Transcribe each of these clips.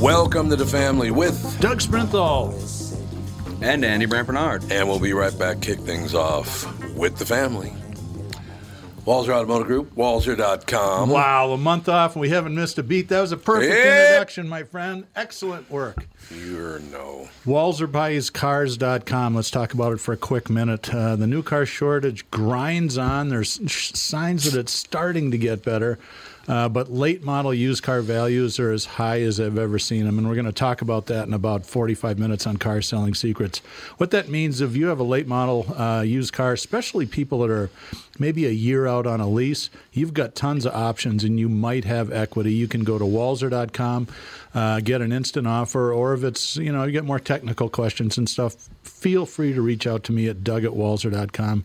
Welcome to the family with Doug Sprinthal and Andy Brant Barnard. And we'll be right back, kick things off with the family. Walser Automotive Group, walser.com. Wow, a month off and we haven't missed a beat. That was a perfect Yeah. introduction, my friend. Excellent work. You're no. WalserBuysCars.com. Let's talk about it for a quick minute. Uh, the new car shortage grinds on. There's sh- signs that it's starting to get better. Uh, but late model used car values are as high as I've ever seen them. And we're going to talk about that in about 45 minutes on Car Selling Secrets. What that means, if you have a late model uh, used car, especially people that are maybe a year out on a lease, you've got tons of options and you might have equity. You can go to walser.com, uh, get an instant offer, or if it's, you know, you get more technical questions and stuff, feel free to reach out to me at doug at walser.com.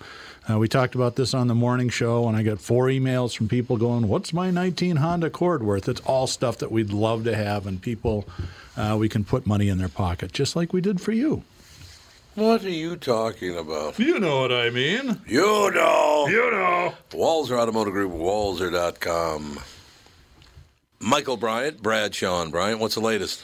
Uh, we talked about this on the morning show, and I got four emails from people going, What's my 19 Honda Accord worth? It's all stuff that we'd love to have, and people, uh, we can put money in their pocket, just like we did for you. What are you talking about? You know what I mean. You know. You know. Walser Automotive Group, walser.com. Michael Bryant, Bradshaw and Bryant, what's the latest?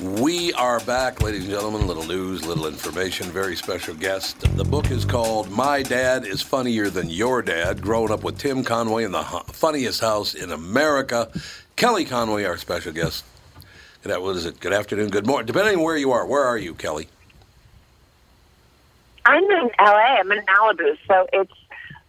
We are back, ladies and gentlemen. Little news, little information, very special guest. The book is called My Dad is Funnier Than Your Dad Growing Up with Tim Conway in the Funniest House in America. Kelly Conway, our special guest. Good, what is it? Good afternoon, good morning. Depending on where you are. Where are you, Kelly? I'm in LA. I'm in Malibu, so it's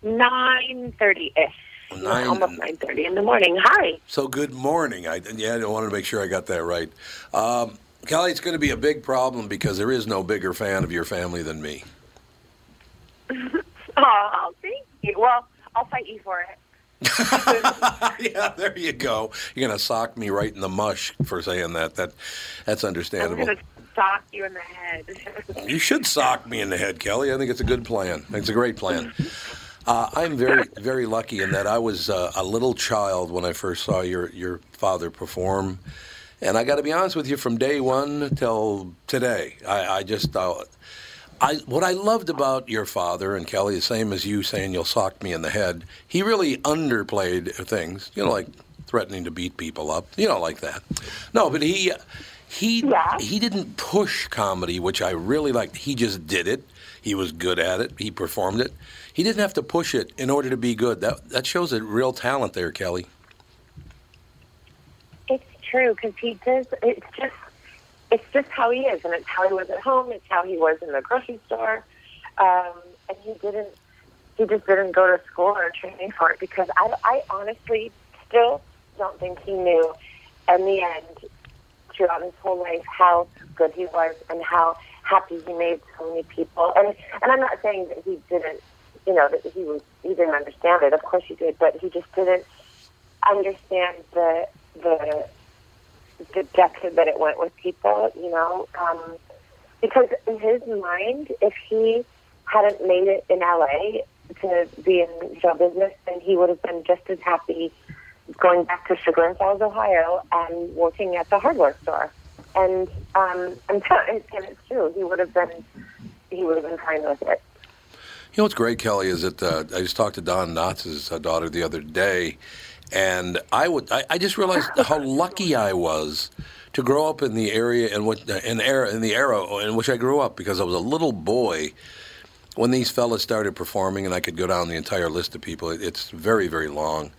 nine thirty ish. Nine- almost nine thirty in the morning. Hi. So good morning. I yeah, I wanted to make sure I got that right. Um, Kelly, it's going to be a big problem because there is no bigger fan of your family than me. Oh, thank you. Well, I'll fight you for it. yeah, there you go. You're going to sock me right in the mush for saying that. That that's I'm understandable. to sock you in the head. You should sock me in the head, Kelly. I think it's a good plan. It's a great plan. Uh, I'm very, very lucky in that I was uh, a little child when I first saw your your father perform, and I got to be honest with you, from day one till today, I, I just. Uh, I, what I loved about your father and Kelly, the same as you saying you'll sock me in the head, he really underplayed things, you know, like threatening to beat people up, you know, like that. No, but he he Yeah. he didn't push comedy, which I really liked. He just did it. He was good at it. He performed it. He didn't have to push it in order to be good. That that shows a real talent there, Kelly. True because he does. It's just it's just how he is, and it's how he was at home. It's how he was in the grocery store, um, and he didn't. He just didn't go to school or training for it because I, I honestly still don't think he knew in the end throughout his whole life how good he was and how happy he made so many people. And and I'm not saying that he didn't, you know, that he was he didn't understand it. Of course he did, but he just didn't understand the the depth that it went with people. You know, um, because in his mind, if he hadn't made it in LA to be in show business, then he would have been just as happy going back to Chagrin Falls, Ohio, and working at the hardware store. And um, and, and it's true. He would have been he would have been fine with it. You know what's great, Kelly, is that uh, I just talked to Don Knotts' uh, daughter the other day, and I would I, I just realized how lucky I was to grow up in the area in which in era in the era in which I grew up because I was a little boy when these fellas started performing, and I could go down the entire list of people. It's very very long.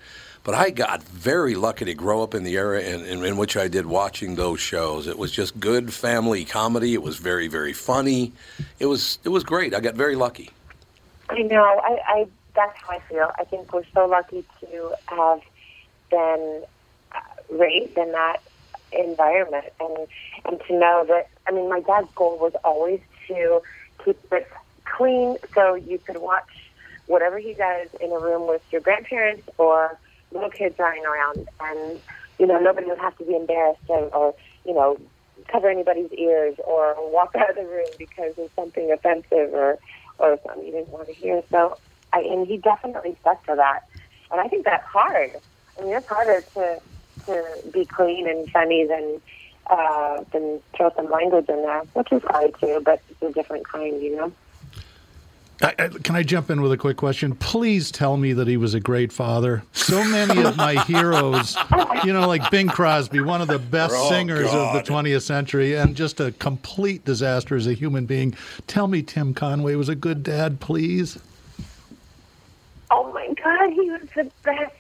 But I got very lucky to grow up in the era in, in, in, which I did watching those shows. It was just good family comedy. It was very, very funny. It was it was great. I got very lucky. I know. I, I that's how I feel. I think we're so lucky to have been uh, raised in that environment, and and to know that. I mean, my dad's goal was always to keep it clean, so you could watch whatever he does in a room with your grandparents or little kids running around, and you know nobody would have to be embarrassed or, or you know cover anybody's ears or walk out of the room because of something offensive or or something you didn't want to hear. So, I and he definitely stuck to that, and I think that's hard. I mean, it's harder to to be clean and funny than uh, than throw some language in there, which is hard too, but it's a different kind, you know. I, I, can I jump in with a quick question? Please tell me that he was a great father. So many of my heroes, you know, like Bing Crosby, one of the best oh, singers God. of the 20th century, and just a complete disaster as a human being. Tell me Tim Conway was a good dad, please. Oh my God, he was the best.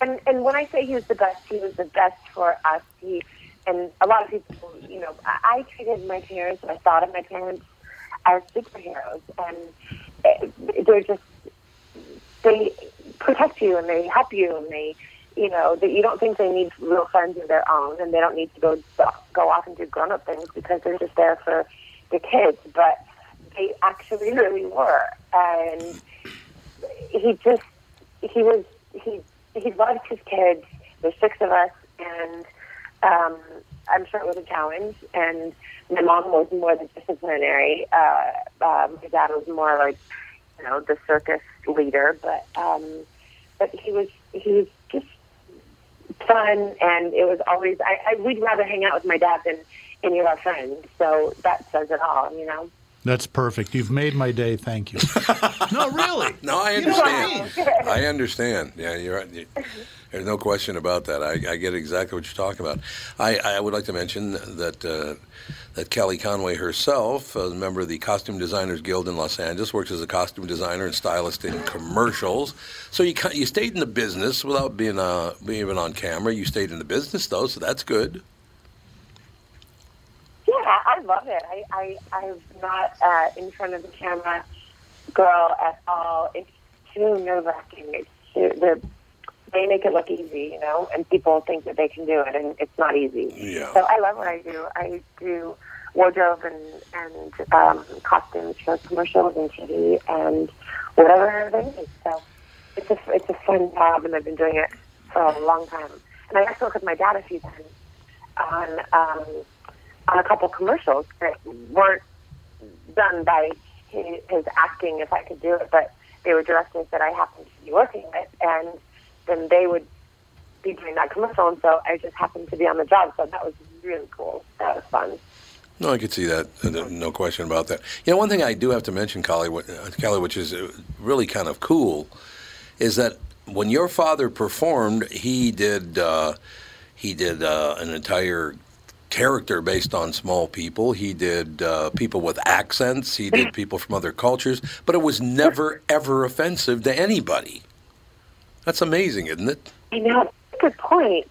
And and when I say he was the best, he was the best for us. He and a lot of people, you know, I, I treated my parents, I thought of my parents as superheroes, and they're just they protect you and they help you and they you know that you don't think they need real friends of their own and they don't need to go go off and do grown up things because they're just there for the kids. But they actually really were. And he just he was he he loved his kids there's six of us and um I'm sure it was a challenge and my mom was more the disciplinary. Uh, um, my dad was more like, you know, the circus leader. But um, but he was he was just fun, and it was always. I, I we'd rather hang out with my dad than any of our friends. So that says it all, you know. That's perfect. You've made my day. Thank you. no, really. No, I understand. You know I, mean? I understand. Yeah, you're right. There's no question about that. I, I, get exactly what you're talking about. I, I would like to mention that uh, that Kelly Conway herself, a member of the Costume Designers Guild in Los Angeles, works as a costume designer and stylist in commercials. So you you stayed in the business without being uh, being even on camera. You stayed in the business though, so that's good. I love it. I, I I'm not uh, in front of the camera girl at all. It's too nerve wracking. It's too, the they make it look easy, you know, and people think that they can do it, and it's not easy. Yeah. So I love what I do. I do wardrobe and and um, costumes for commercials and TV and whatever they need. So it's a it's a fun job, and I've been doing it for a long time. And I got to work with my dad a few times on um, on a couple commercials that weren't done by his, asking if I could do it, but they were directors that I happened to be working with, and then they would be doing that commercial, and so I just happened to be on the job. So that was really cool. That was fun. No, I could see that. Uh, no question about that. You know, one thing I do have to mention, Kelly, uh, Kelly, which is uh, really kind of cool, is that when your father performed, he did uh, he did uh, an entire character based on small people. He did uh, people with accents. He did people from other cultures, but it was never ever offensive to anybody. That's amazing, isn't it? I know. Good point.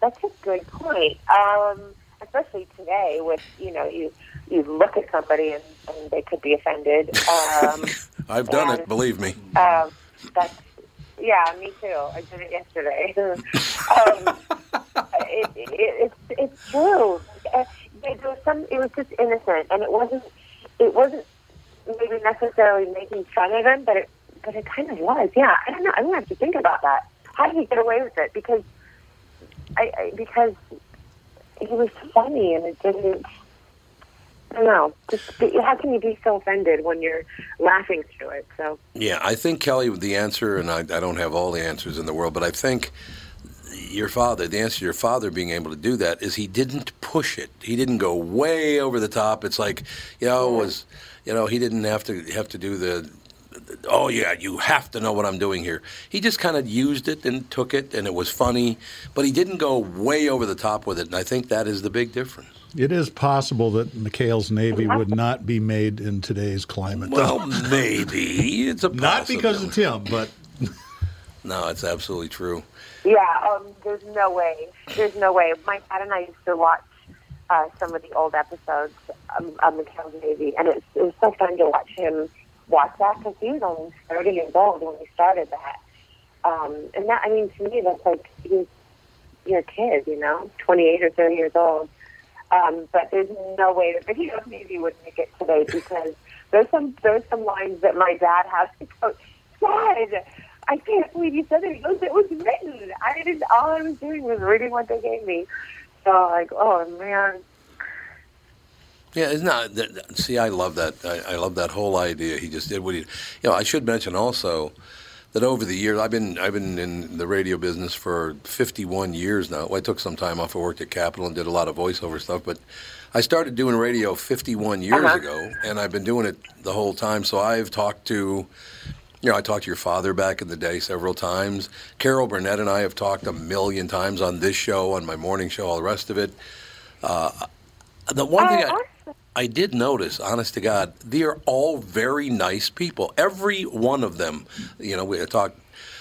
that's a good point. Um, especially today, with you know, you you look at somebody and, and they could be offended. Um, I've done and, it, believe me. Um, that's yeah, me too. I did it yesterday. um, it, it, it's it's true. Uh, there was some. It was just innocent, and it wasn't. It wasn't maybe necessarily making fun of him, but it but it kind of was. Yeah, I don't know. I'm gonna have to think about that. How did he get away with it? Because I, I because he was funny, and it didn't. Don't know. Just how can you be so offended when you're laughing through it? So Yeah, I think Kelly, the answer, and I, I don't have all the answers in the world, but I think your father, the answer to your father being able to do that is he didn't push it. He didn't go way over the top. It's like, you know, was, you know, he didn't have to have to do the, oh yeah, you have to know what I'm doing here. He just kind of used it and took it, and it was funny, but he didn't go way over the top with it. And I think that is the big difference. It is possible that McHale's Navy would not be made in today's climate. Well, maybe it's a not because of possibility. Tim, but No, it's absolutely true. Yeah, um, there's no way. There's no way. My dad and I used to watch uh, some of the old episodes um, of McHale's Navy, and it, it was so fun to watch him watch that because he was only 30 years old when he started that. Um, and that, I mean, to me, that's like he's you're a kid, you know, 28 or 30 years old. Um, but there's no way that McHale's Navy would make it today because there's some there's some lines that my dad has to go. Dad, I can't believe you said it. It was written. I didn't. All I was doing was reading what they gave me. So like, oh man, Yeah, it's not. That- see, I love that. I, I love that whole idea. He just did what he. You know, I should mention also that over the years, I've been I've been in the radio business for 51 years now. Well, I took some time off. I worked at Capitol and did a lot of voiceover stuff, but I started doing radio 51 years Uh-huh. ago, and I've been doing it the whole time. So I've talked to. You know, I talked to your father back in the day several times. Carol Burnett and I have talked a million times on this show, on my morning show, all the rest of it. Uh, the one thing I, I did notice, honest to God, they are all very nice people. Every one of them. You know, we talked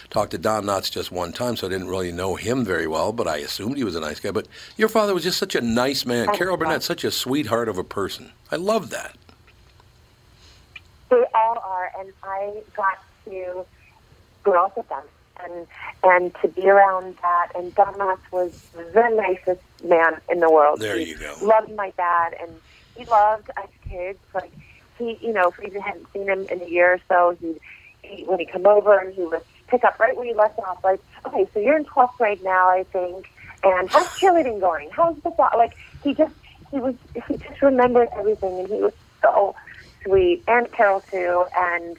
talked to Don Knotts just one time, so I didn't really know him very well, but I assumed he was a nice guy. But your father was just such a nice man. Carol Burnett, such a sweetheart of a person. I love that. they all are, and I got to grow up with them and and to be around that. And Don Knotts was the nicest man in the world. There he you go. Loved my dad, and he loved us kids. Like he, you know, we hadn't seen him in a year or so, he'd he, when he come over he would pick up right where you left off. Like, okay, so you're in 12th grade now, I think, and how's cheerleading going? How's the thought? Like, he just he was he just remembered everything, and he was so sweet, and Carol too, and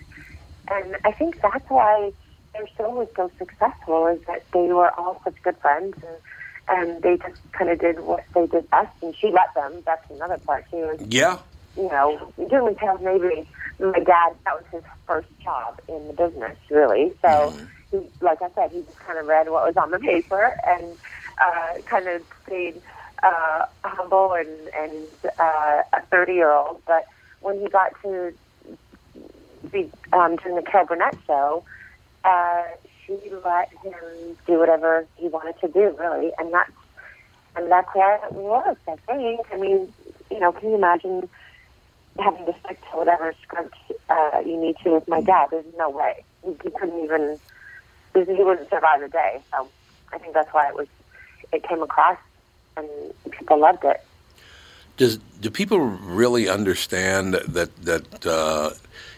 and I think that's why their show was so successful is that they were all such good friends and and they just kind of did what they did best and she let them. That's another part. She was Yeah. you know doing McHale's Navy my dad that was his first job in the business really. So he like I said he just kind of read what was on the paper and uh, kind of stayed uh, humble and and uh, a 30 year old but when he got to be um, doing the Carol Burnett show, uh, she let him do whatever he wanted to do, really, and that's and that's how it worked. I think. I mean, you know, can you imagine having to stick to whatever script uh, you need to with my dad? There's no way he, he couldn't even. He wouldn't survive a day. So I think that's why it was. It came across, and people loved it. Does do people really understand that that uh,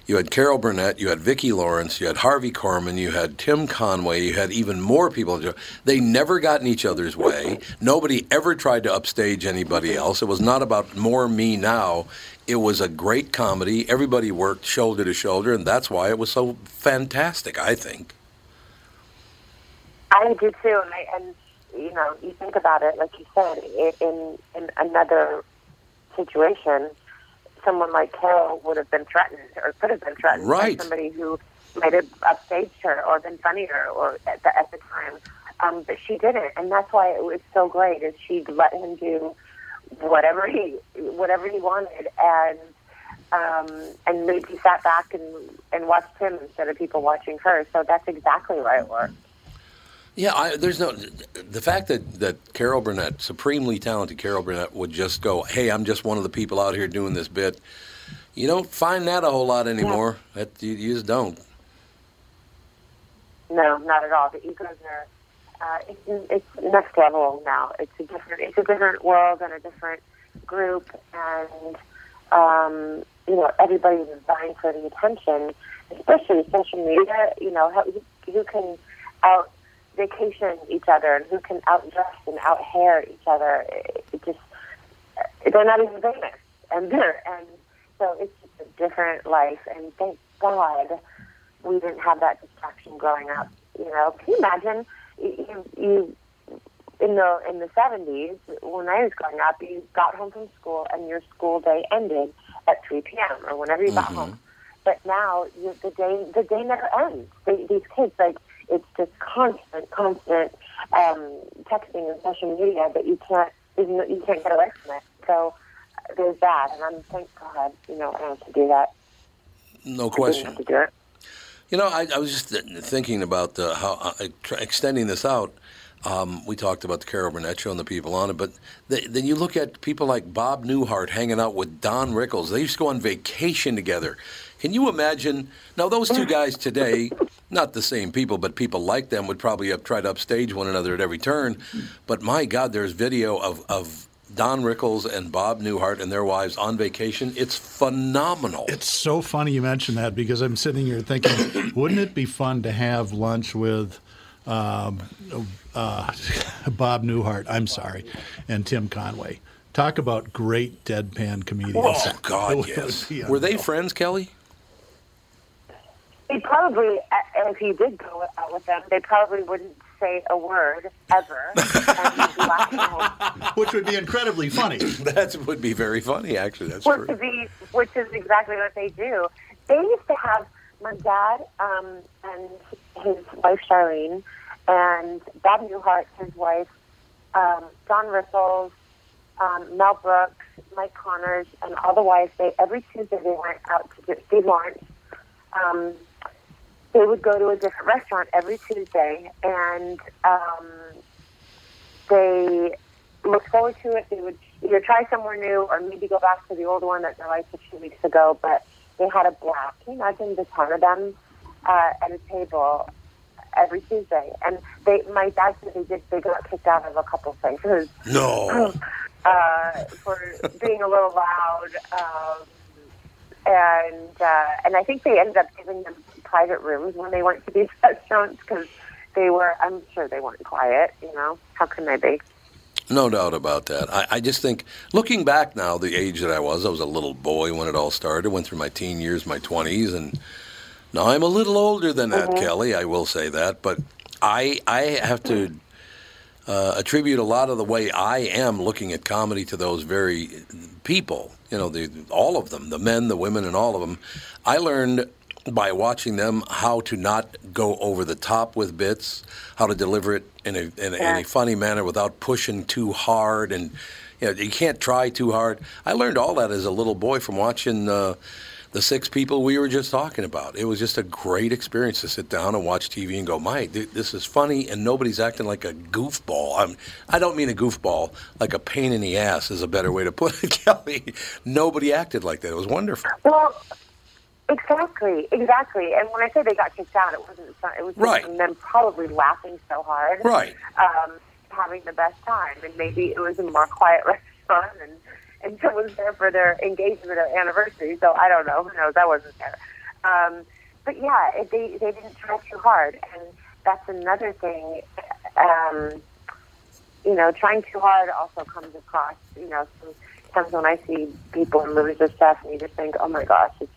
you had Carol Burnett, you had Vicki Lawrence, you had Harvey Korman, you had Tim Conway, you had even more people. They never got in each other's way. Nobody ever tried to upstage anybody else. It was not about more me now. It was a great comedy. Everybody worked shoulder to shoulder, and that's why it was so fantastic. I think. I do too, and, I, and you know, you think about it, like you said, in in another situation, someone like Carol would have been threatened, or could have been threatened Right. by somebody who might have upstaged her or been funnier, or at the at the time. Um, but she didn't, and that's why it was so great. Is she let him do whatever he whatever he wanted, and um, and maybe sat back and and watched him instead of people watching her. So that's exactly why it worked. Yeah, I, there's no the fact that that Carol Burnett, supremely talented Carol Burnett, would just go, "Hey, I'm just one of the people out here doing this bit." You don't find that a whole lot anymore. Yeah. That you, you, just don't. No, not at all. The egos are uh, it's, it's next level now. It's a different it's a different world and a different group, and um, you know everybody's vying for the attention, especially social media. You know who, who can out vacation each other and who can outdress and out hair each other. It, it just they're not even famous, and they're and so it's just a different life. And thank God we didn't have that distraction growing up. You know, can you imagine you, you in the in the seventies when I was growing up, you got home from school and your school day ended at three p.m. or whenever you got mm-hmm. home. But now you, the day the day never ends. They, these kids like it's just constant, constant um, texting and social media that you can't you can't get away from it. So there's that, and I'm thank God, you know, I don't have to do that. No question. have to do it. You know, I, I was just thinking about the, how uh, extending this out. Um, we talked about the Carol Burnett show and the people on it, but the, then you look at people like Bob Newhart hanging out with Don Rickles. They used to go on vacation together. Can you imagine? Now, those two guys today, not the same people, but people like them would probably have tried to upstage one another at every turn. But my God, there's video of, of Don Rickles and Bob Newhart and their wives on vacation. It's phenomenal. It's so funny you mention that because I'm sitting here thinking, wouldn't it be fun to have lunch with um, uh, Bob Newhart? I'm sorry, and Tim Conway. Talk about great deadpan comedians. Oh God, yes. Were they friends, Kelly? They probably, if he did go out with them, they probably wouldn't say a word ever, which would be incredibly funny. that would be very funny, actually. That's which true. Be, which is exactly what they do. They used to have my dad um, and his wife Charlene, and Bob Newhart, his wife, um, Don Rickles, um, Mel Brooks, Mike Connors, and all the wives. They every Tuesday they went out to get Steve Lawrence. Um, they would go to a different restaurant every Tuesday, and um, they looked forward to it. They would either try somewhere new or maybe go back to the old one that they liked a few weeks ago. But they had a blast. Can you imagine the ton of them uh, at a table every Tuesday? And they, my dad said they did. They got kicked out of a couple places. No. Uh, for being a little loud, um, and uh, and I think they ended up giving them private rooms when they went to these restaurants because they were, I'm sure they weren't quiet, you know. How can they be? No doubt about that. I, I, just think, looking back now, the age that I was, I was a little boy when it all started. Went through my teen years, my 20s, and now I'm a little older than that, mm-hmm. Kelly. I will say that. But I, I have to uh, attribute a lot of the way I am looking at comedy to those very people. You know, the, all of them, the men, the women, and all of them. I learned by watching them how to not go over the top with bits, how to deliver it in a, in a, in a funny manner without pushing too hard, and you, know, you can't try too hard. I learned all that as a little boy from watching uh, the six people we were just talking about. It was just a great experience to sit down and watch TV and go, "My, this is funny," and nobody's acting like a goofball. I'm, I don't mean a goofball, like a pain in the ass is a better way to put it, Kelly. Nobody acted like that. It was wonderful. Well Exactly, exactly. And when I say they got kicked out, it wasn't. It was right. them probably laughing so hard, right? Um, having the best time, and maybe it was a more quiet restaurant, and and someone's there for their engagement or anniversary. So I don't know. Who knows? I wasn't there. Um, but yeah, it, they they didn't try too hard, and that's another thing. Um, you know, trying too hard also comes across. You know, sometimes when I see people in movies or stuff, and you just think, oh my gosh, it's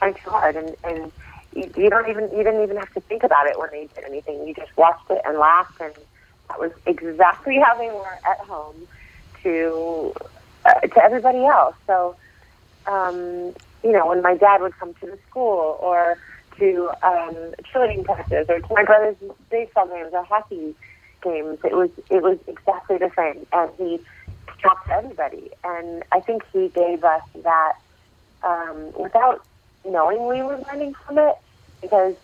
trying too hard, and and you, don't even you didn't even have to think about it when they did anything. You just watched it and laughed, and that was exactly how they were at home to uh, to everybody else. So, um, you know, when my dad would come to the school or to um, cheerleading practice or to my brother's baseball games or hockey games, it was it was exactly the same, and he talked to everybody. And I think he gave us that um, without knowing we were learning from it because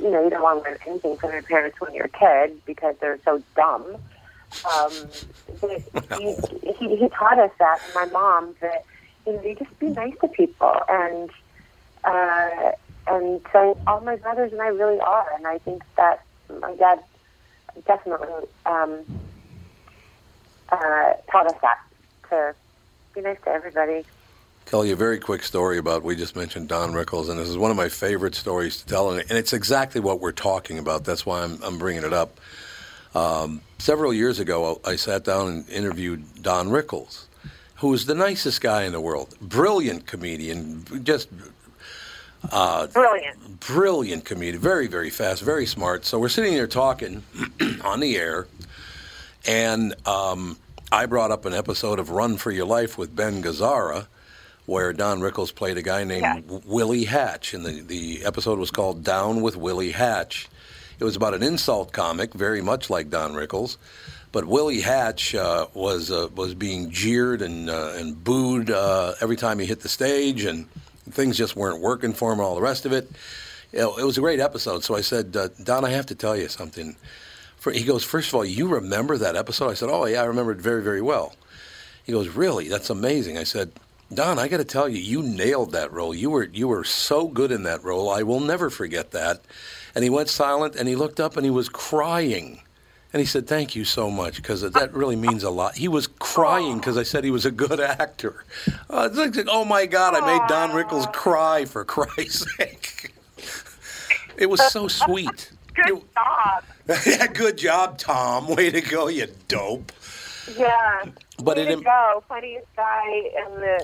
you know, you don't want to learn anything from your parents when you're a kid because they're so dumb. Um, but he, he, he taught us that, and my mom, that you know, you just be nice to people, and uh, and so all my brothers and I really are, and I think that my dad definitely um, uh, taught us that to be nice to everybody. Kelly, a very quick story about we just mentioned Don Rickles, and this is one of my favorite stories to tell, and it's exactly what we're talking about. That's why I'm, I'm bringing it up. Um, several years ago, I sat down and interviewed Don Rickles, who is the nicest guy in the world, brilliant comedian, just uh, brilliant, brilliant comedian, very very fast, very smart. So we're sitting there talking on the air, and um, I brought up an episode of Run for Your Life with Ben Gazzara where Don Rickles played a guy named yeah. Willie Hatch, and the, the episode was called Down with Willie Hatch. It was about an insult comic, very much like Don Rickles, but Willie Hatch uh, was uh, was being jeered and uh, and booed uh, every time he hit the stage, and things just weren't working for him, and all the rest of it. You know, it was a great episode. So I said, uh, Don, I have to tell you something. For, he goes, first of all, you remember that episode? I said, Oh yeah, I remember it very very well. He goes, Really? That's amazing. I said Don, I got to tell you, you nailed that role. You were you were so good in that role. I will never forget that. And he went silent and he looked up and he was crying. And he said, "Thank you so much because that really means a lot." He was crying because I said he was a good actor. Uh, like, oh my God, I made Don Rickles cry for Christ's sake. It was so sweet. Good job. yeah, good job, Tom. Way to go, you dope. Yeah. But Way it to go, funniest guy in the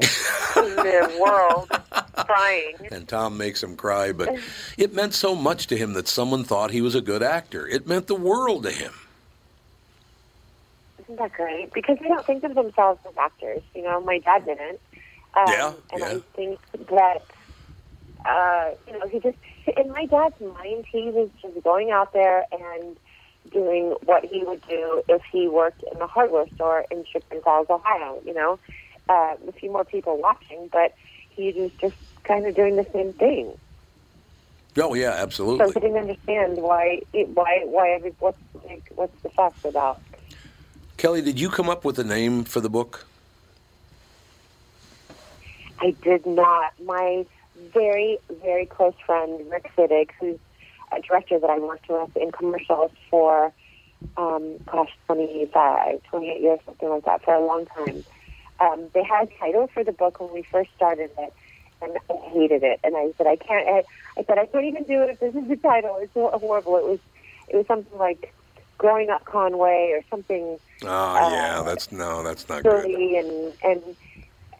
in the world, crying. And Tom makes him cry, but it meant so much to him that someone thought he was a good actor. It meant the world to him. Isn't that great? Because they don't think of themselves as actors. You know, my dad didn't. Um, yeah. And yeah. I think that uh, you know he just in my dad's mind he was just going out there and doing what he would do if he worked in the hardware store in Chagrin Falls, Ohio. You know, uh, a few more people watching, but he was just kind of doing the same thing. Oh yeah, absolutely. So he didn't understand why why why every what's like, what's the fuss about. Kelly, did you come up with a name for the book? I did not. My very very close friend Rick Fittig, who's a director that I worked with in commercials for, um, gosh, 25, 28 years, something like that, for a long time. Um, they had a title for the book when we first started it, and I hated it. And I said, I can't. I, I said, I can't even do it if this is the title. It's so horrible. It was, it was something like "Growing Up Conway" or something. Oh uh, yeah, that's no, that's not good. And and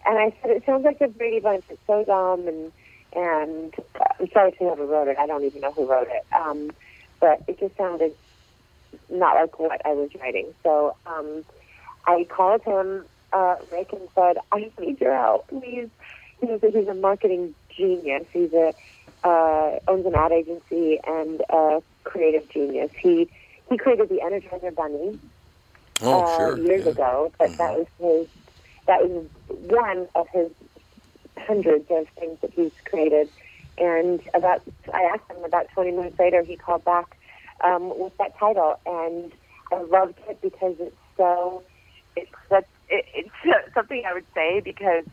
and I said, it sounds like the Brady Bunch. It's so dumb and and uh, I'm sorry to whoever wrote it. I don't even know who wrote it. Um, but it just sounded not like what I was writing. So um, I called him, uh, Rick, and said, I need your help. He's, he's, a, he's a marketing genius. He's a uh, owns an ad agency and a creative genius. He he created the Energizer Bunny oh, uh, sure. years yeah. ago, but mm-hmm. that was his that was one of his hundreds of things that he's created. And about, I asked him about 20 minutes later, he called back um, with that title, and I loved it because it's so, it's it, it's something I would say because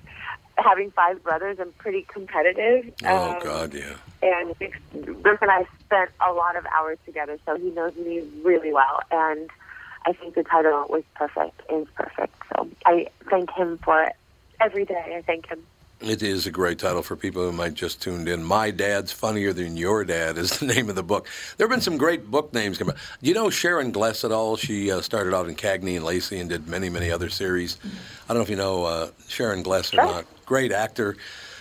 having five brothers, I'm pretty competitive. Oh um, God, yeah. And Rick and I spent a lot of hours together, so he knows me really well, and I think the title was perfect. Is perfect. So I thank him for it every day. I thank him. It is a great title for people who might just tuned in. My Dad's Funnier Than Your Dad is the name of the book. There have been some great book names coming. Do you know Sharon Gless at all? She uh, started out in Cagney and Lacey and did many, many other series. I don't know if you know uh, Sharon Gless or sure. not. Great actor.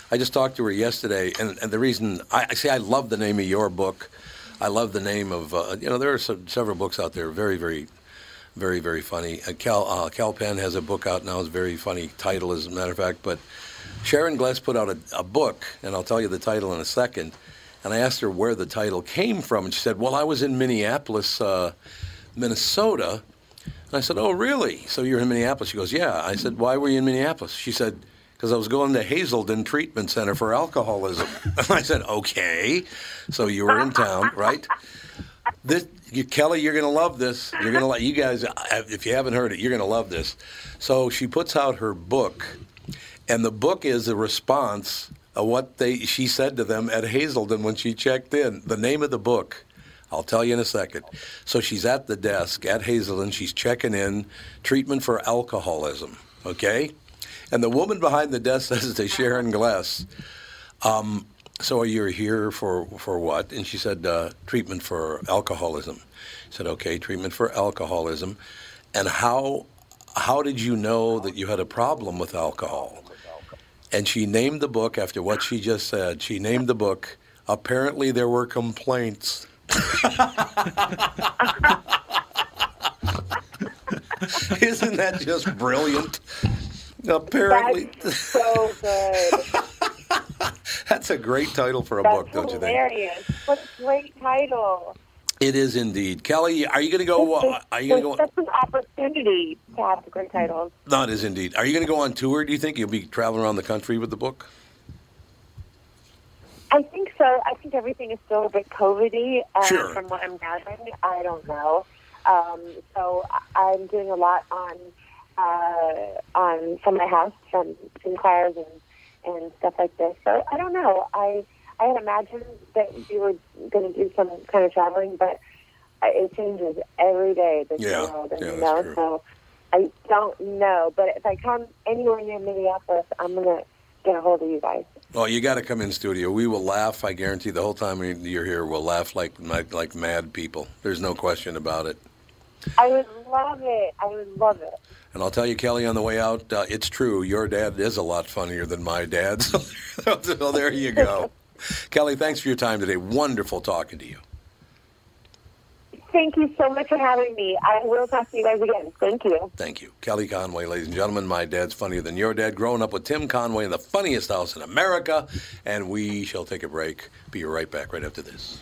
I just talked to her yesterday, and, and the reason I, I say I love the name of your book. I love the name of uh, you know there are some, several books out there very, very very, very funny. Uh, Cal, uh, Kal Penn has a book out now. It's a very funny title, as a matter of fact. But Sharon Gless put out a, a, book, and I'll tell you the title in a second. And I asked her where the title came from, and she said, "Well, I was in Minneapolis, uh, Minnesota." And I said, "Oh, really? So you're in Minneapolis?" She goes, "Yeah." I said, "Why were you in Minneapolis?" She said, because I was going to Hazelden Treatment Center for alcoholism. And I said, okay. So you were in town, right? This, you, Kelly, you're going to love this. You're going to like you guys. If you haven't heard it, you're going to love this. So she puts out her book, and the book is a response of what they she said to them at Hazelden when she checked in. The name of the book. I'll tell you in a second. So she's at the desk at Hazelden. She's checking in treatment for alcoholism. Okay? And the woman behind the desk says to Sharon Gless, um, so you're here for, for what? And she said, uh, treatment for alcoholism. I said, okay, treatment for alcoholism. And how, how did you know that you had a problem with alcohol? And she named the book after what she just said. She named the book, Apparently There Were Complaints. Isn't that just brilliant? Apparently. That's so good. That's a great title for a That's book, don't you think? hilarious. What a great title. It is indeed. Kelly, are you going to go? Uh, are you going to go? That's an opportunity to have the great titles. It is indeed. Are you going to go on tour? Do you think you'll be traveling around the country with the book? I think so. I think everything is still a bit COVID-y uh, Sure. from what I'm gathering. I don't know. Um, so I'm doing a lot on uh, on from my house, from Sinclair's and and stuff like this. So I don't know. I I had imagined that you were going to do some kind of traveling, but it changes every day. This Yeah. world, and, Yeah, you know. true. So I don't know. But if I come anywhere near Minneapolis, I'm gonna get a hold of you guys. Well, you got to come in studio. We will laugh. I guarantee the whole time you're here, we'll laugh like like, like mad people. There's no question about it. I would love it. I would love it. And I'll tell you, Kelly, on the way out, uh, it's true. Your dad is a lot funnier than my dad. So, so there you go. Kelly, thanks for your time today. Wonderful talking to you. Thank you so much for having me. I will talk to you guys again. Thank you. Thank you. Kelly Conway, ladies and gentlemen. My dad's funnier than your dad. Growing up with Tim Conway in the funniest house in America. And we shall take a break. Be right back right after this.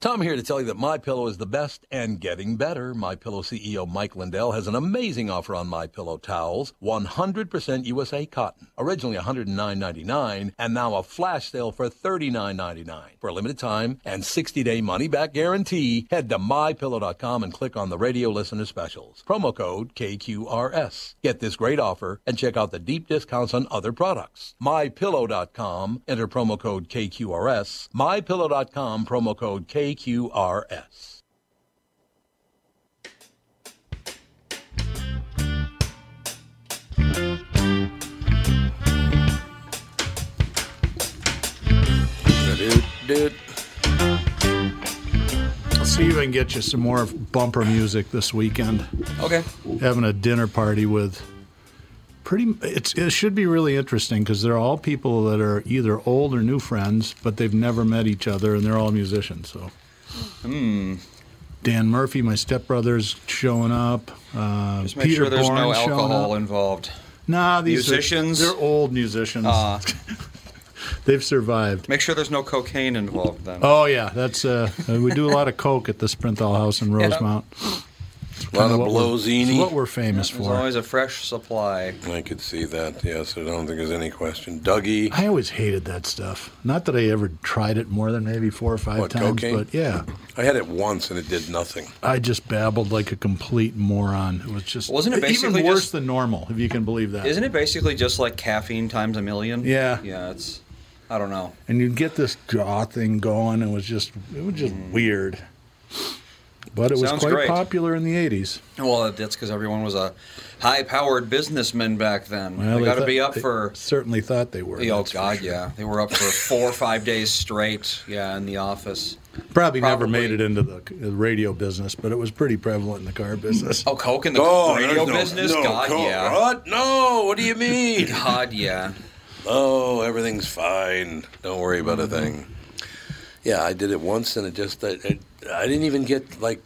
Tom here to tell you that My Pillow is the best and getting better. My Pillow CEO Mike Lindell has an amazing offer on My Pillow towels, 100% USA cotton, originally $109.99 and now a flash sale for $39.99 for a limited time and 60-day money back guarantee. Head to mypillow.com and click on the radio listener specials. Promo code KQRS. Get this great offer and check out the deep discounts on other products. mypillow.com. Enter promo code KQRS. mypillow.com promo code KQRS. Dude, dude. I'll see if I can get you some more bumper music this weekend. Okay. Having a dinner party with pretty. It's, it should be really interesting because they're all people that are either old or new friends, but they've never met each other, and they're all musicians. So. Dan Murphy, my stepbrother's showing up. Uh, Just make Peter sure there's no alcohol involved. Nah, these are- Musicians? they're old musicians. Uh, They've survived. make sure there's no cocaine involved then. Oh yeah, that's uh, we do a lot of coke at the Sprinthal House in Rosemount. A lot Kinda of what we're- blowzini. what we're famous There's for. always a fresh supply. I could see that. Yes, I don't think there's any question. Dougie. I always hated that stuff. Not that I ever tried it more than maybe four or five What, times, cocaine? but yeah, I had it once and it did nothing. I just babbled like a complete moron. It was just Wasn't it even worse just- than normal, if you can believe that. Isn't it basically just like caffeine times a million? Yeah. Yeah, it's. I don't know. And you'd get this jaw thing going. It was just it was just mm. weird. But it was. Sounds quite great. popular in the '80s. Well, that's because everyone was a high-powered businessman back then. Well, they got to be up they for. Certainly thought they were. Oh that's for God, sure. yeah, they were up for four or five days straight. Yeah, in the office. Probably, never made it into the the radio business, but it was pretty prevalent in the car business. Oh, coke in the Oh, radio no- business. no, God, co- yeah. What? No. What do you mean? God, yeah. oh, everything's fine. Don't worry about Mm-hmm. a thing. Yeah, I did it once and it just it, it, I didn't even get like.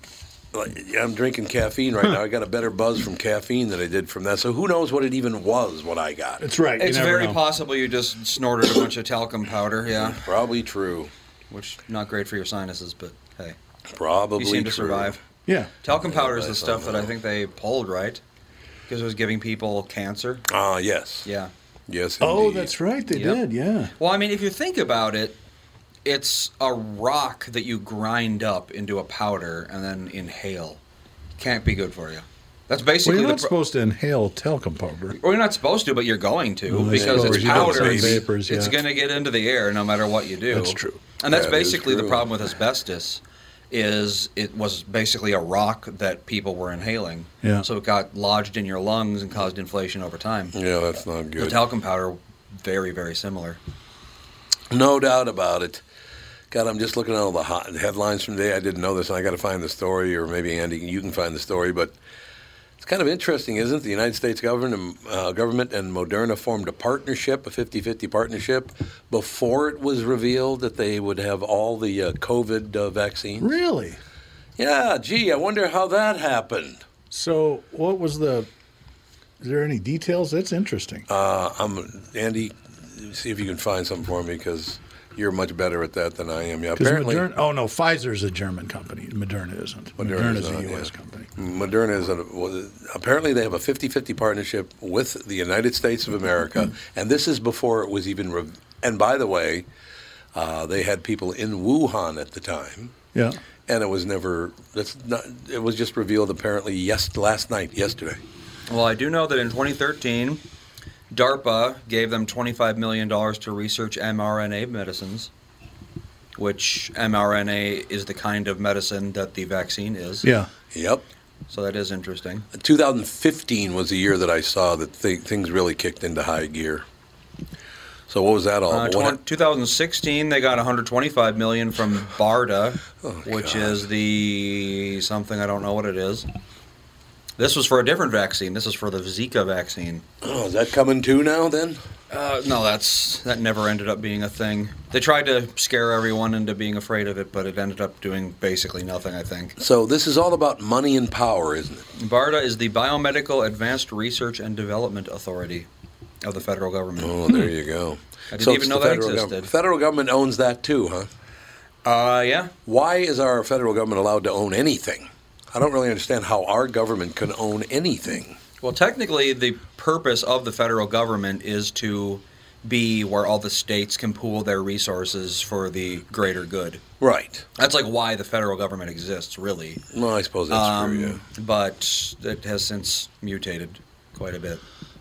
like, I'm drinking caffeine right now. I got a better buzz from caffeine than I did from that. So who knows what it even was? What I got? That's right. you It's never very know. possible you just snorted a bunch of talcum powder. Yeah, Probably true. which not great for your sinuses, but hey, Probably you seem to true. survive. Yeah. Talcum powder is the stuff that I think they pulled right because it was giving people cancer. Ah, yes. Yeah. Yes. Oh, that's right. They Yep. did. Yeah. Well, I mean, if you think about it, it's a rock that you grind up into a powder and then inhale. Can't be good for you. That's Well, basically you're not pro- supposed to inhale talcum powder. well, you're not supposed to, but you're going to Well, because suppose it's you powder. say vapors, It's going to get into the air no matter what you do. That's true. And that's That is basically the problem with asbestos. Is it was basically a rock that people were inhaling. Yeah. So it got lodged in your lungs and caused inflation over time. Yeah, that's not The good. talcum powder, very very similar. No doubt about it. God, I'm just looking at all the hot headlines from today. I didn't know this, and I got to find the story, or maybe Andy, you can find the story. But it's kind of interesting, isn't it? The United States government and, uh, government and Moderna formed a partnership, a 50-50 partnership, before it was revealed that they would have all the uh, COVID uh, vaccines. Really? Yeah, gee, I wonder how that happened. So, what was the? Is there any details? That's interesting. Uh, I'm Andy. See if you can find something for me because you're much better at that than I am. Yeah, apparently. Moderna. Oh no, Pfizer's a German company. Moderna isn't. Moderna's Moderna's, not, a U.S. yeah. company. Moderna is a, well, apparently they have a 50-50 partnership with the United States of America, and this is before it was even. Re- and by the way, uh, they had people in Wuhan at the time, Yeah. and it was never. That's not. It was just revealed apparently yes last night, yesterday. Well, I do know that in 2013, DARPA gave them $25 million to research mRNA medicines, which mRNA is the kind of medicine that the vaccine is. Yeah. Yep. So that is interesting. 2015 was the year that I saw that th- things really kicked into high gear. So what was that all? Uh, What- twen- 2016, they got 125 million from BARDA, Oh, which God. is the something I don't know what it is. This was for a different vaccine. This is for the Zika vaccine. oh, is that coming too now? Then Uh, no, that's that never ended up being a thing. They tried to scare everyone into being afraid of it, but it ended up doing basically nothing. I think. so this is all about money and power, isn't it? BARDA is the Biomedical Advanced Research and Development Authority of the federal government. Oh, there you go. I didn't So even know that existed. government. Federal government owns that too, huh? Uh, yeah. Why is our federal government allowed to own anything? I don't really understand how our government can own anything. Well, technically, the purpose of the federal government is to be where all the states can pool their resources for the greater good. Right. That's like why the federal government exists, really. Well, I suppose that's true. Yeah. Um, But it has since mutated quite a bit.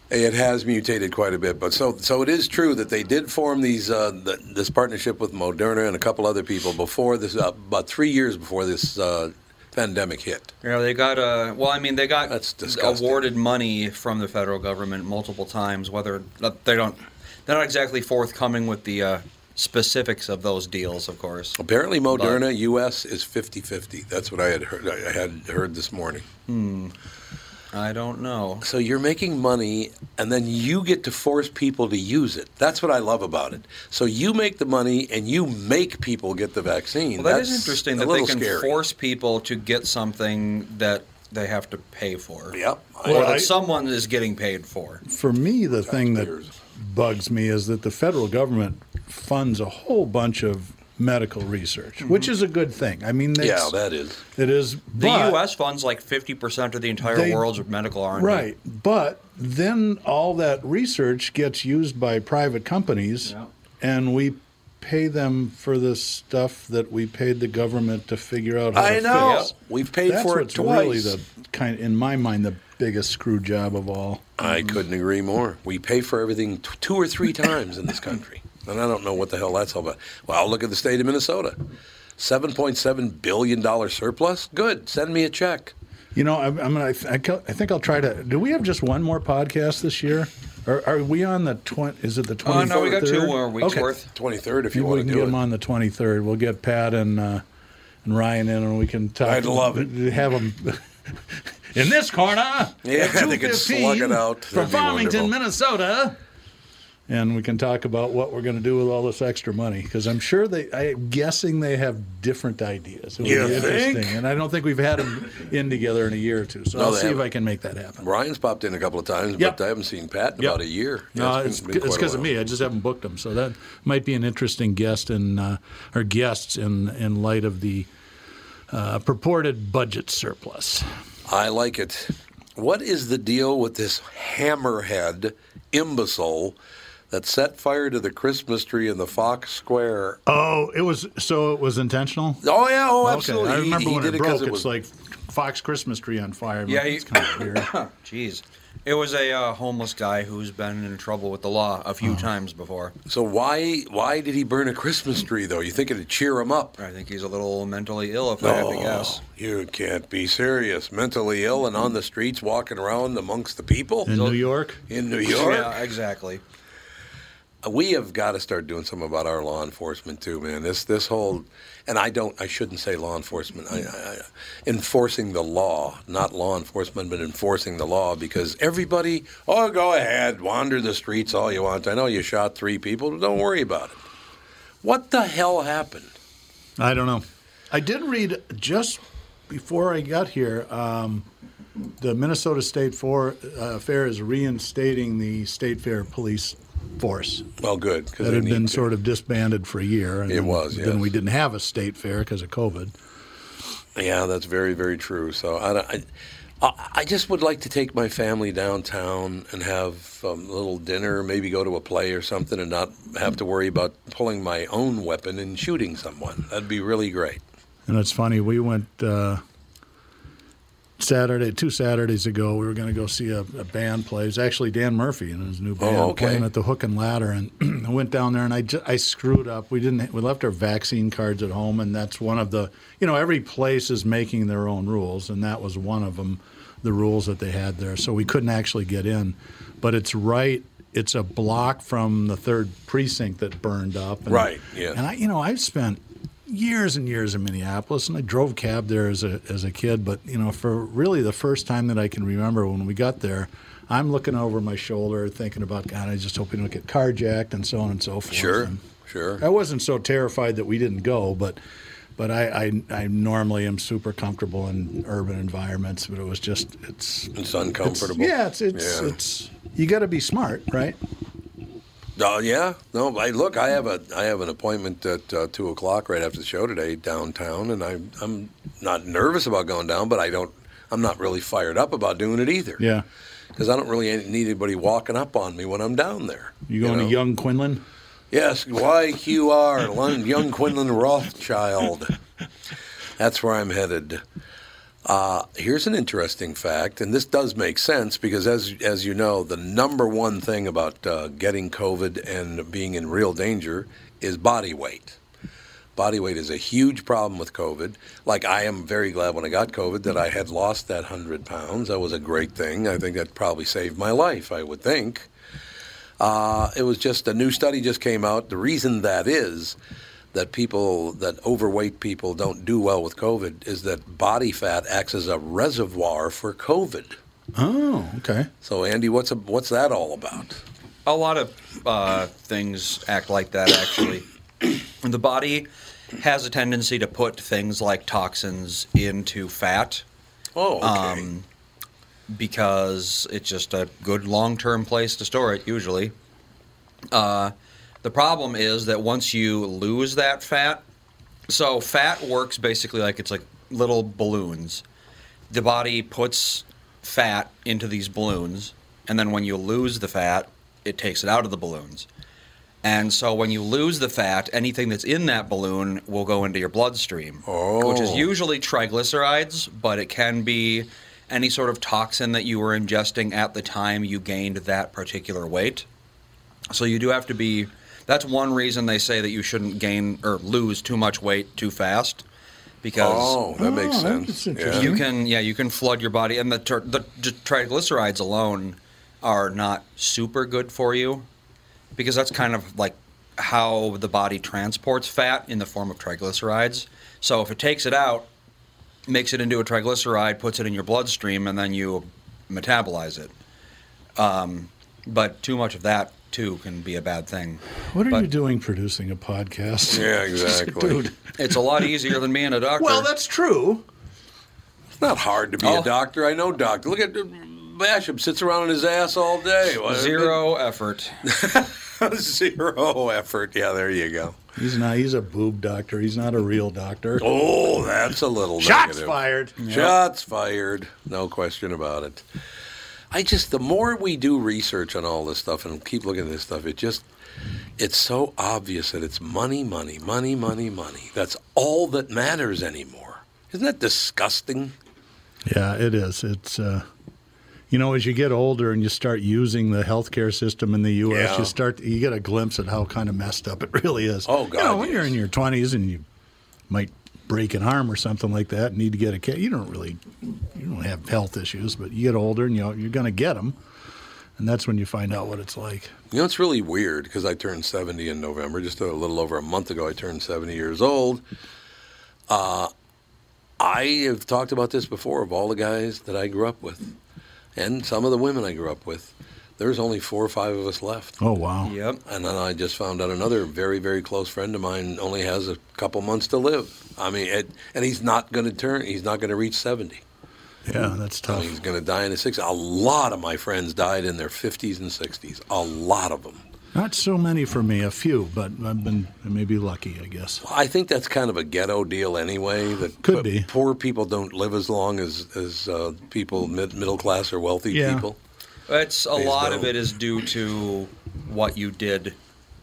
It has mutated quite a bit, but so so it is true that they did form these uh, th- this partnership with Moderna and a couple other people before this uh, about three years before this uh, pandemic hit. You know, they got uh, well, I mean, they got That's disgusting. awarded money from the federal government multiple times. Whether they don't, they're not exactly forthcoming with the uh, specifics of those deals, of course. Apparently, Moderna U.S. is 50-50. That's what I had heard. I had heard this morning. I don't know. So you're making money, and then you get to force people to use it. That's what I love about it. So you make the money, and you make people get the vaccine. Well, that is That's interesting that they can scary. force people to get something that they have to pay for. Yep. Or Well, that I- someone is getting paid for. For me, the thing that bugs me is that the federal government funds a whole bunch of medical research, mm-hmm. which is a good thing. I mean, Yeah, that is. it is. The U.S. funds like 50% of the entire They- world's medical R&D. Right, but then all that research gets used by private companies, and we pay them for the stuff that we paid the government to figure out how I to know. fix. We've paid That's for it twice. really the kind, in my mind, the biggest screw job of all. I couldn't agree more. We pay for everything t- two or three times in this country, and I don't know what the hell that's all about. Well, look at the state of Minnesota, seven point seven billion dollar surplus. Good, send me a check. You know, I'm, I'm gonna. I, ca- I think I'll try to. Do we have just one more podcast this year? Or are we on the twenty? Is it the twenty? Uh, no, we got two more weeks okay. worth. Twenty third, if you Maybe we want can to get do them on the 23rd. We'll get Pat and uh, and Ryan in, and we can talk. I'd love it. Have them in this corner. Yeah, at they can slug it out. from That'd be Farmington. Minnesota. And we can talk about what we're going to do with all this extra money because I'm sure they. I'm guessing they have different ideas. It would You be think? interesting, and I don't think we've had them in together in a year or two. So No, I'll see if haven't. I can make that happen. Ryan's popped in a couple of times, Yep. but I haven't seen Pat in Yep. about a year. No, Yeah, it's been- been it's because of me. I just haven't booked him. so that might be an interesting guest in uh, or guests in in light of the uh, purported budget surplus. I like it. What is the deal with this hammerhead imbecile that set fire to the Christmas tree in the Fox Square? Oh, it was so it was intentional. Oh yeah, oh Okay, absolutely. I remember he when did it it 'cause broke. it it's was- like Fox Christmas tree on fire. Yeah, it's kind of weird. Jeez. It was a uh, homeless guy who's been in trouble with the law a few times before. So why why did he burn a Christmas tree though? You think it'd cheer him up? I think he's a little mentally ill, if I have to guess. You can't be serious. Mentally ill and on the streets walking around amongst the people In New York, in New York. Yeah, exactly. We have got to start doing something about our law enforcement too, man. This this whole, and I don't, I shouldn't say law enforcement. I, I, enforcing the law, not law enforcement, but enforcing the law, because everybody, oh, go ahead, wander the streets all you want. I know you shot three people, but don't worry about it. What the hell happened? I don't know. I did read just before I got here. Um, the Minnesota State For, uh, Fair is reinstating the State Fair police force. Well, good because that had been sort of disbanded for a year. And It then, was, Then we didn't have a state fair because of COVID. Yeah, that's very, very true. So I, I, I- I just would like to take my family downtown and have um, a little dinner, maybe go to a play or something, and not have to worry about pulling my own weapon and shooting someone. That'd be really great. And it's funny, we went uh, Saturday, two Saturdays ago, we were going to go see a, a band play. It was actually Dan Murphy and his new oh, band Oh, okay. playing at the Hook and Ladder. And I went down there and I, ju- I screwed up. We didn't. We left our vaccine cards at home, and that's one of the. You know, every place is making their own rules, and that was one of them. The rules that they had there, so we couldn't actually get in. But it's right. It's a block from the third precinct that burned up. And, Right, yeah. And I, you know, I've spent years and years in Minneapolis, and I drove cab there as a as a kid. But you know, for really the first time that I can remember, when we got there, I'm looking over my shoulder, thinking about God. I just hope we don't get carjacked and so on and so forth. Sure, And sure. I wasn't so terrified that we didn't go, but. But I, I, I normally am super comfortable in urban environments, but it was just it's It's uncomfortable. yeah, it's it's Yeah. it's you got to be smart, right? Oh yeah, no. I look. I have a I have an appointment at uh, two o'clock right after the show today downtown, and I'm I'm not nervous about going down, but I don't. I'm not really fired up about doing it either. Yeah. Because I don't really need anybody walking up on me when I'm down there. You going know? to Young Quinlan? Yes, YQR, Young Quinlan Rothschild. That's where I'm headed. Uh, here's an interesting fact, and this does make sense because, as as you know, the number one thing about uh, getting COVID and being in real danger is body weight. Body weight is a huge problem with COVID. Like I am very glad when I got COVID that I had lost that hundred pounds. That was a great thing. I think that probably saved my life. I would think. Uh, it was just a new study just came out. The reason that is that people that overweight people don't do well with COVID is that body fat acts as a reservoir for COVID. Oh, okay. So Andy, what's a, what's that all about? A lot of uh, things act like that, actually. the body has a tendency to put things like toxins into fat. Oh, okay. Um, because it's just a good long term place to store it, usually. Uh, The problem is that once you lose that fat, so fat works basically like it's like little balloons. The body puts fat into these balloons, and then when you lose the fat, it takes it out of the balloons. And so when you lose the fat, anything that's in that balloon will go into your bloodstream, which is Oh. usually triglycerides, but it can be any sort of toxin that you were ingesting at the time you gained that particular weight. So you do have to be. That's one reason they say that you shouldn't gain or lose too much weight too fast, because Oh, that makes Oh, sense. Yeah. you can yeah you can flood your body, and the, ter- the the triglycerides alone are not super good for you, because that's kind of like how the body transports fat in the form of triglycerides. So if it takes it out, makes it into a triglyceride, puts it in your bloodstream, and then you metabolize it. Um, but too much of that too can be a bad thing. What are But you doing producing a podcast? Yeah, exactly. Dude. It's a lot easier than being a doctor. Well, that's true. It's not hard to be Oh. a doctor. I know doctor. Look at Basham sits around on his ass all day. What- zero effort. Zero effort. Yeah, there you go. He's not. He's a boob doctor. He's not a real doctor. Oh, that's a little Shots negative. fired. Shots fired. No question about it. I just the more we do research on all this stuff and keep looking at this stuff, it just it's so obvious that it's money, money, money, money, money. That's all that matters anymore. Isn't that disgusting? Yeah, it is. It's uh, you know, as you get older and you start using the healthcare system in the U.S., Yeah. you start you get a glimpse at how kind of messed up it really is. Oh, You God, know, when you're in your twenties and you might break an arm or something like that, need to get a care. You don't really, you don't have health issues, but you get older and you know, you're going to get them, and that's when you find out what it's like. You know, it's really weird because I turned 70 in November. Just a little over a month ago, I turned 70 years old. Uh, I have talked about this before of all the guys that I grew up with and some of the women I grew up with. There's only four or five of us left. Oh wow! Yep. And then I just found out another very, very close friend of mine only has a couple months to live. I mean, it, and he's not going to turn, he's not going to reach 70. Yeah, that's I tough. mean, he's going to die in his 60s. A lot of my friends died in their 50s and 60s. A lot of them. Not so many for me, a few, but I've been maybe lucky, I guess. I think that's kind of a ghetto deal anyway. That Could but be. Poor people don't live as long as as uh, people mid, middle class or wealthy Yeah. people. It's a lot of it is due to what you did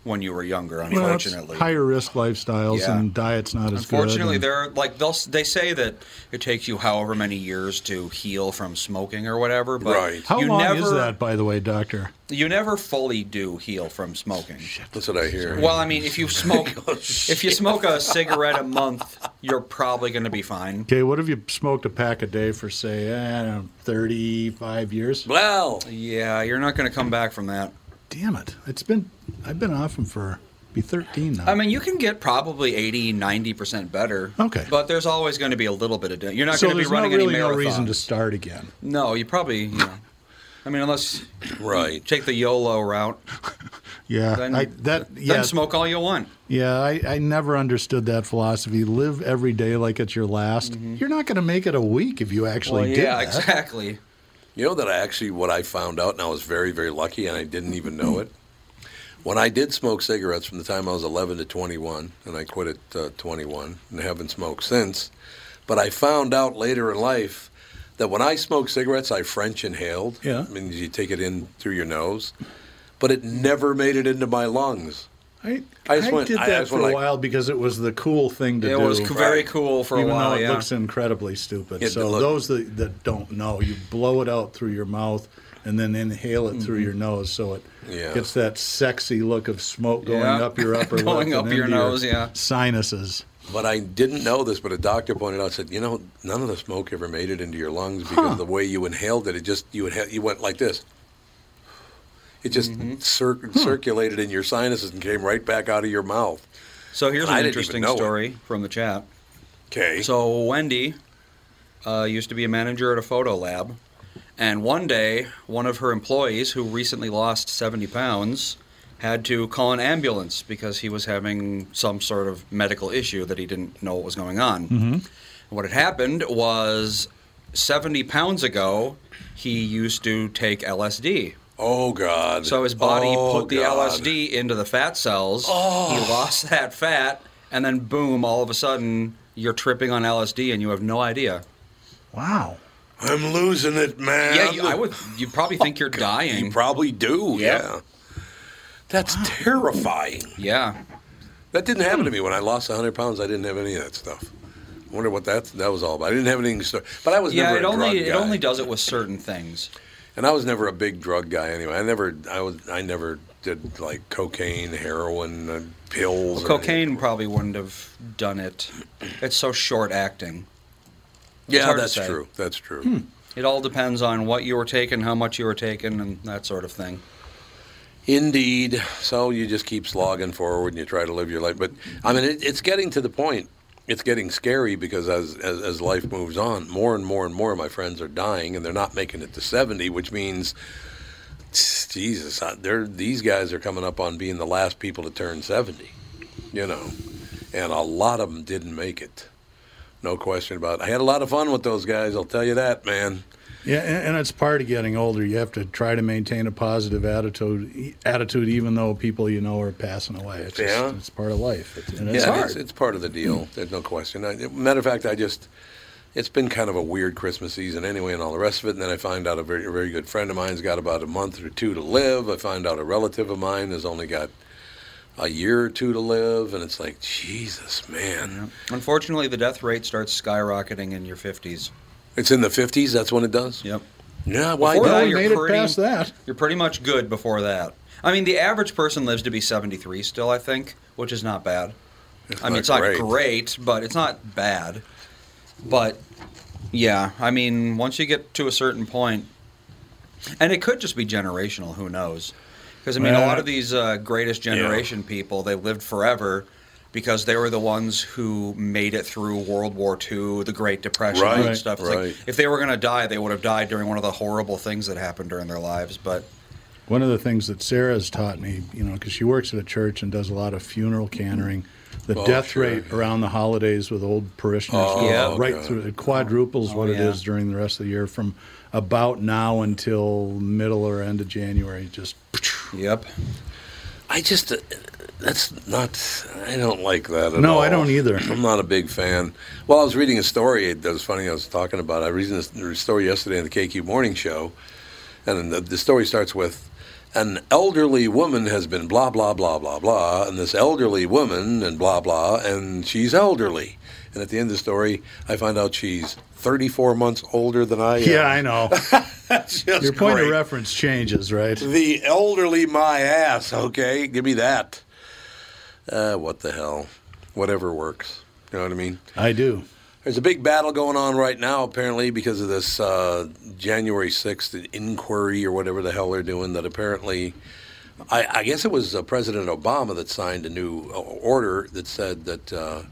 when you were younger. Well, Unfortunately, higher risk lifestyles Yeah. and diet's not as Unfortunately, good. they're like they'll they say that it takes you however many years to heal from smoking or whatever. But Right. How you long never, is that, by the way, doctor? You never fully do heal from smoking. That's what I hear. Well, I mean, if you smoke, oh, if you smoke a cigarette a month, you're probably going to be fine. Okay, what if you smoked a pack a day for, say, I don't know, 35 years? well, Yeah, you're not going to come back from that. Damn it. It's been, I've been off them for, be 13 now. I mean, you can get probably 80, 90% better. Okay. But there's always going to be a little bit of. You're not so going to be no, running really any no reason to start again. No, you probably, you know. I mean, unless right. take the YOLO route, Yeah, then, I, that, yeah, then smoke all you want. yeah. I, I never understood that philosophy. Live every day like it's your last. You're not going to make it a week if you actually Mm-hmm. Well, did yeah, exactly. You know that I actually what I found out, and I was very, very lucky, and I didn't even know it. When I did smoke cigarettes from the time I was 11 to 21, and I quit at uh, 21, and haven't smoked since. But I found out later in life that when I smoked cigarettes, I French inhaled. Yeah. I mean, you take it in through your nose, but it never made it into my lungs. I, I just I went- did that for a while because it was the cool thing to It do. It was very cool for a Even while. though it yeah. looks incredibly stupid. It so those that, that don't know, you blow it out through your mouth and then inhale it Mm-hmm. through your nose, so it Yeah. gets that sexy look of smoke going Yeah. up your upper Going up your nose, yeah. sinuses. But I didn't know this, but a doctor pointed out, said, you know, none of the smoke ever made it into your lungs because the way you inhaled it, it just, you, inhale, you went like this. It just Mm-hmm. cir- circulated in your sinuses and came right back out of your mouth. So here's I an didn't interesting know it. story from the chat. Okay. So Wendy uh, used to be a manager at a photo lab, and one day one of her employees, who recently lost 70 pounds, had to call an ambulance because he was having some sort of medical issue that he didn't know what was going on. Mm-hmm. What had happened was 70 pounds ago, he used to take LSD. Oh God! So his body Oh, put the God. LSD into the fat cells. Oh. He lost that fat, and then boom! All of a sudden, you're tripping on LSD, and you have no idea. Wow. I'm losing it, man. Yeah, you, I would. You probably think you're dying. You probably do. Yep. Yeah. That's terrifying. Yeah. That didn't happen to me when I lost 100 pounds. I didn't have any of that stuff. I wonder what that that was all about. I didn't have anything to start. But I was yeah, never it a only drug it only does it with certain things. And I was never a big drug guy anyway. I never I was I never did like cocaine, heroin, uh, pills. Well, or anything. cocaine probably wouldn't have done it. It's so short acting. It's Yeah, that's true. That's true. Hmm. It all depends on what you were taking, how much you were taking, and that sort of thing. Indeed. So you just keep slogging forward and you try to live your life. But I mean, it, it's getting to the point. It's getting scary because as, as as life moves on, more and more and more of my friends are dying, and they're not making it to seventy, which means, Jesus, they're these guys are coming up on being the last people to turn seventy. You know, and a lot of them didn't make it. No question about it. I had a lot of fun with those guys. I'll tell you that, man. Yeah, and, and it's part of getting older. You have to try to maintain a positive attitude, attitude even though people you know are passing away. It's just, Yeah. it's part of life, It's- and it's yeah, hard. It's, it's part of the deal. Mm. There's no question. I, matter of fact, I just, it's been kind of a weird Christmas season anyway, and all the rest of it. And then I find out a very, a very good friend of mine's got about a month or two to live. I find out a relative of mine has only got a year or two to live, and it's like, Jesus, man. Unfortunately, the death rate starts skyrocketing in your 50s. It's in the 50s. That's when it does. Yep. Yeah, why Before that, you're made it pretty, past that. You're pretty much good before that. I mean, the average person lives to be 73 still, I think, which is not bad. I mean, not it's not great. great, but it's not bad. But yeah, I mean, once you get to a certain point, and it could just be generational. Who knows? Because I mean, a lot of these uh, greatest generation people, they lived forever because they were the ones who made it through World War II, the Great Depression, all Right, that stuff. It's like, if they were going to die, they would have died during one of the horrible things that happened during their lives. But One of the things that Sarah's taught me, you know, because she works at a church and does a lot of funeral cannering, the Oh, death sure. rate around the holidays with old parishioners Oh, Yeah. right God. through. It quadruples oh, what it yeah. is during the rest of the year from about now until middle or end of January. Just yep, I just, uh, that's not, I don't like that at all. No, all. I don't either. I'm not a big fan. Well, I was reading a story that was funny. I was talking about. I read this- a story yesterday in the KQ Morning Show, and the, the story starts with an elderly woman has been blah blah blah blah blah, and this elderly woman and blah blah, and she's elderly. And at the end of the story, I find out she's 34 months older than I am. yeah, I know. Just Your point great. of reference changes, right? The elderly my ass, okay? Give me that. Uh, what the hell? Whatever works. You know what I mean? I do. There's a big battle going on right now, apparently, because of this uh, January 6th inquiry or whatever the hell they're doing. That apparently, I, I guess it was uh, President Obama that signed a new uh, order that said that uh,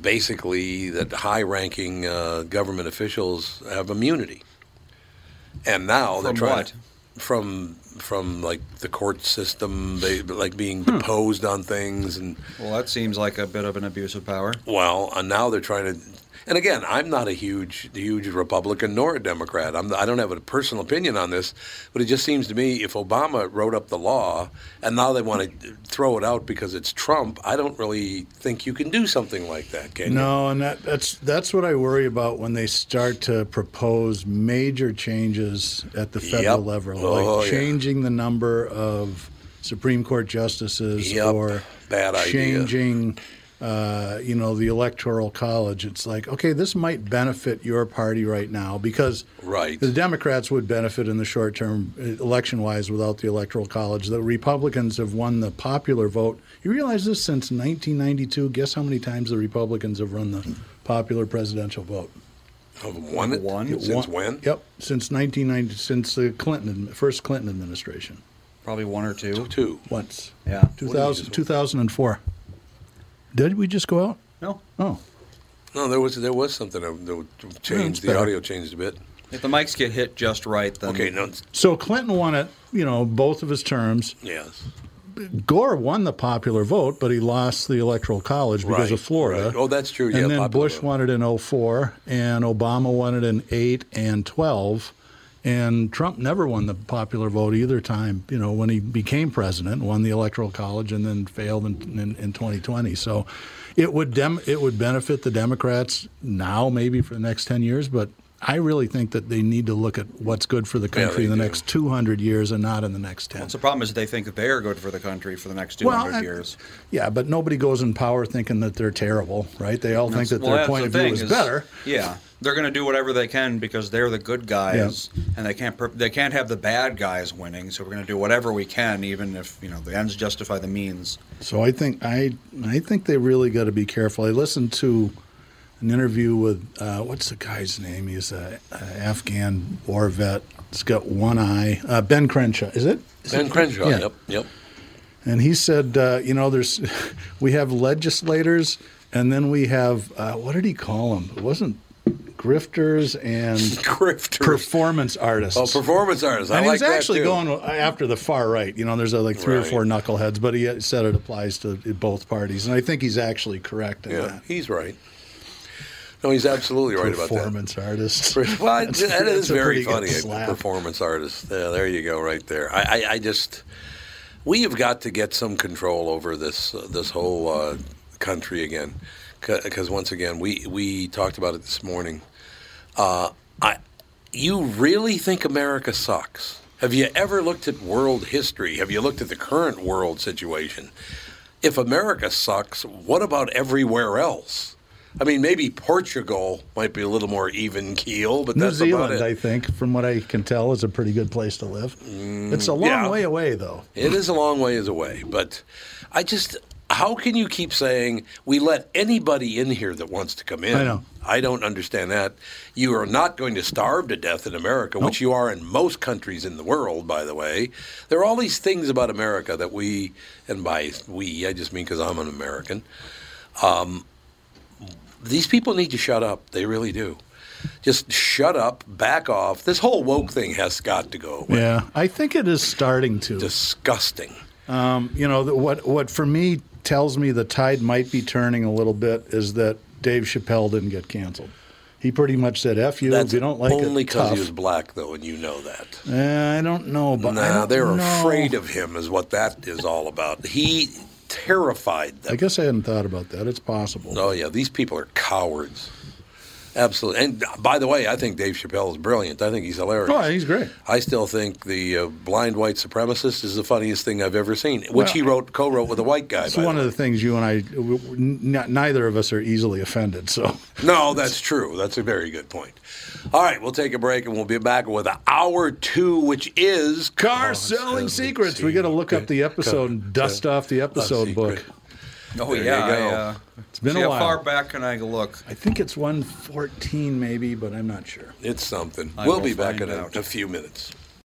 basically that high-ranking uh, government officials have immunity. And now they're trying what? from from like the court system, they like being Hmm. deposed on things and. well, that seems like a bit of an abuse of power. Well, and now they're trying to. And again, I'm not a huge, huge Republican nor a Democrat. I'm, I don't have a personal opinion on this, but it just seems to me if Obama wrote up the law and now they want to throw it out because it's Trump, I don't really think you can do something like that, can you? No, and that, that's that's what I worry about when they start to propose major changes at the federal Yep. level, Oh, like yeah. changing the number of Supreme Court justices Yep. or Bad idea. Changing, uh, you know, the electoral college. It's like, okay, this might benefit your party right now because Right. the Democrats would benefit in the short term, election wise, without the electoral college. The Republicans have won the popular vote. You realize this since 1992? Guess how many times the Republicans have run the popular presidential vote? One, One? since One- when? Yep, since 1990, since the Clinton first Clinton administration. Probably one or two. Two. Once. Yeah. 2000, 2004. Did we just go out? No. Oh. No, there was there was something that that changed. it's the audio changed a bit. If the mics get hit just right, then Okay, no, So Clinton won it, you know, both of his terms. yes. Gore won the popular vote, but he lost the electoral college because Right, of Florida. right. Oh, that's true, And yeah, then Bush vote. won it in 04, and Obama won it in 8 and 12. And Trump never won the popular vote either time, you know, when he became president, won the Electoral College and then failed in, in, in 2020. So it would dem- it would benefit the Democrats now, maybe for the next 10 years, but I really think that they need to look at what's good for the country they in the do. next 200 years and not in the next 10. What's the problem is they think that they are good for the country for the next 200 I- years. Yeah, but nobody goes in power thinking that they're terrible, right? They all think that Well, their point the of view thing is, better. Yeah, they're going to do whatever they can because they're the good guys, and they can't they can't have the bad guys winning. So we're going to do whatever we can, even if you know the ends justify the means. So I think I I think they really got to be careful. I listened to an interview with uh, what's the guy's name? He's a, a Afghan war vet. He's got one eye. Uh, ben Crenshaw, is it? Is Ben it- Crenshaw. Yeah. Yep. Yep. And he said, uh, you know, there's we have legislators, and then we have uh, what did he call them? It wasn't grifters and Grifters. performance artists. Oh, performance artists. I and like he was actually going after the far right. You know, there's uh, like three or four knuckleheads, but he said it applies to both parties, and I think he's actually correct in Yeah, that. he's right. No, he's absolutely right about that. Performance artists. Well, That's- that is very funny. Performance artist. Yeah, there you go, right there. I, I, I just, we have got to get some control over this uh, this whole uh, country again, because once again, we we talked about it this morning. Uh, I, you really think America sucks? Have you ever looked at world history? Have you looked at the current world situation? If America sucks, what about everywhere else? I mean, maybe Portugal might be a little more even keel, but New that's Zealand, I think, from what I can tell, is a pretty good place to live. it's a long Mm, yeah. way away, though. It is a long ways away, but I just how can you keep saying we let anybody in here that wants to come in? I know. I don't understand that. You are not going to starve to death in America, which you are in most countries in the world, by the way. There are all these things about America that we, and by we, I just mean because I'm an American. Um, these people need to shut up. They really do. Just shut up, back off. This whole woke thing has got to go away. Yeah, I think it is starting to. Disgusting. Um, you know, what what for me tells me the tide might be turning a little bit is that Dave Chappelle didn't get canceled. He pretty much said, "F you That's if you don't like only it." because he was black, though, and you know that. Uh, I don't know, but nah, they're know. afraid of him, is what that is all about. He terrified them. I guess I hadn't thought about that. It's possible. Oh yeah, these people are cowards. Absolutely. And by the way, I think Dave Chappelle is brilliant. I think he's hilarious. Oh, he's great. I still think the uh, blind white supremacist is the funniest thing I've ever seen, which Well, he wrote, co-wrote with a white guy. It's the one of the things you and I, w- w- n- neither of us are easily offended. So No, that's true. That's a very good point. All right, we'll take a break and we'll be back with hour two, which is car selling secrets. We got to look up the episode and dust off the episode book. Oh There yeah, you go. I, uh, It's been see a how while. far back can I look? I think it's 114 maybe, but I'm not sure. It's something. I we'll be back in a, a few minutes.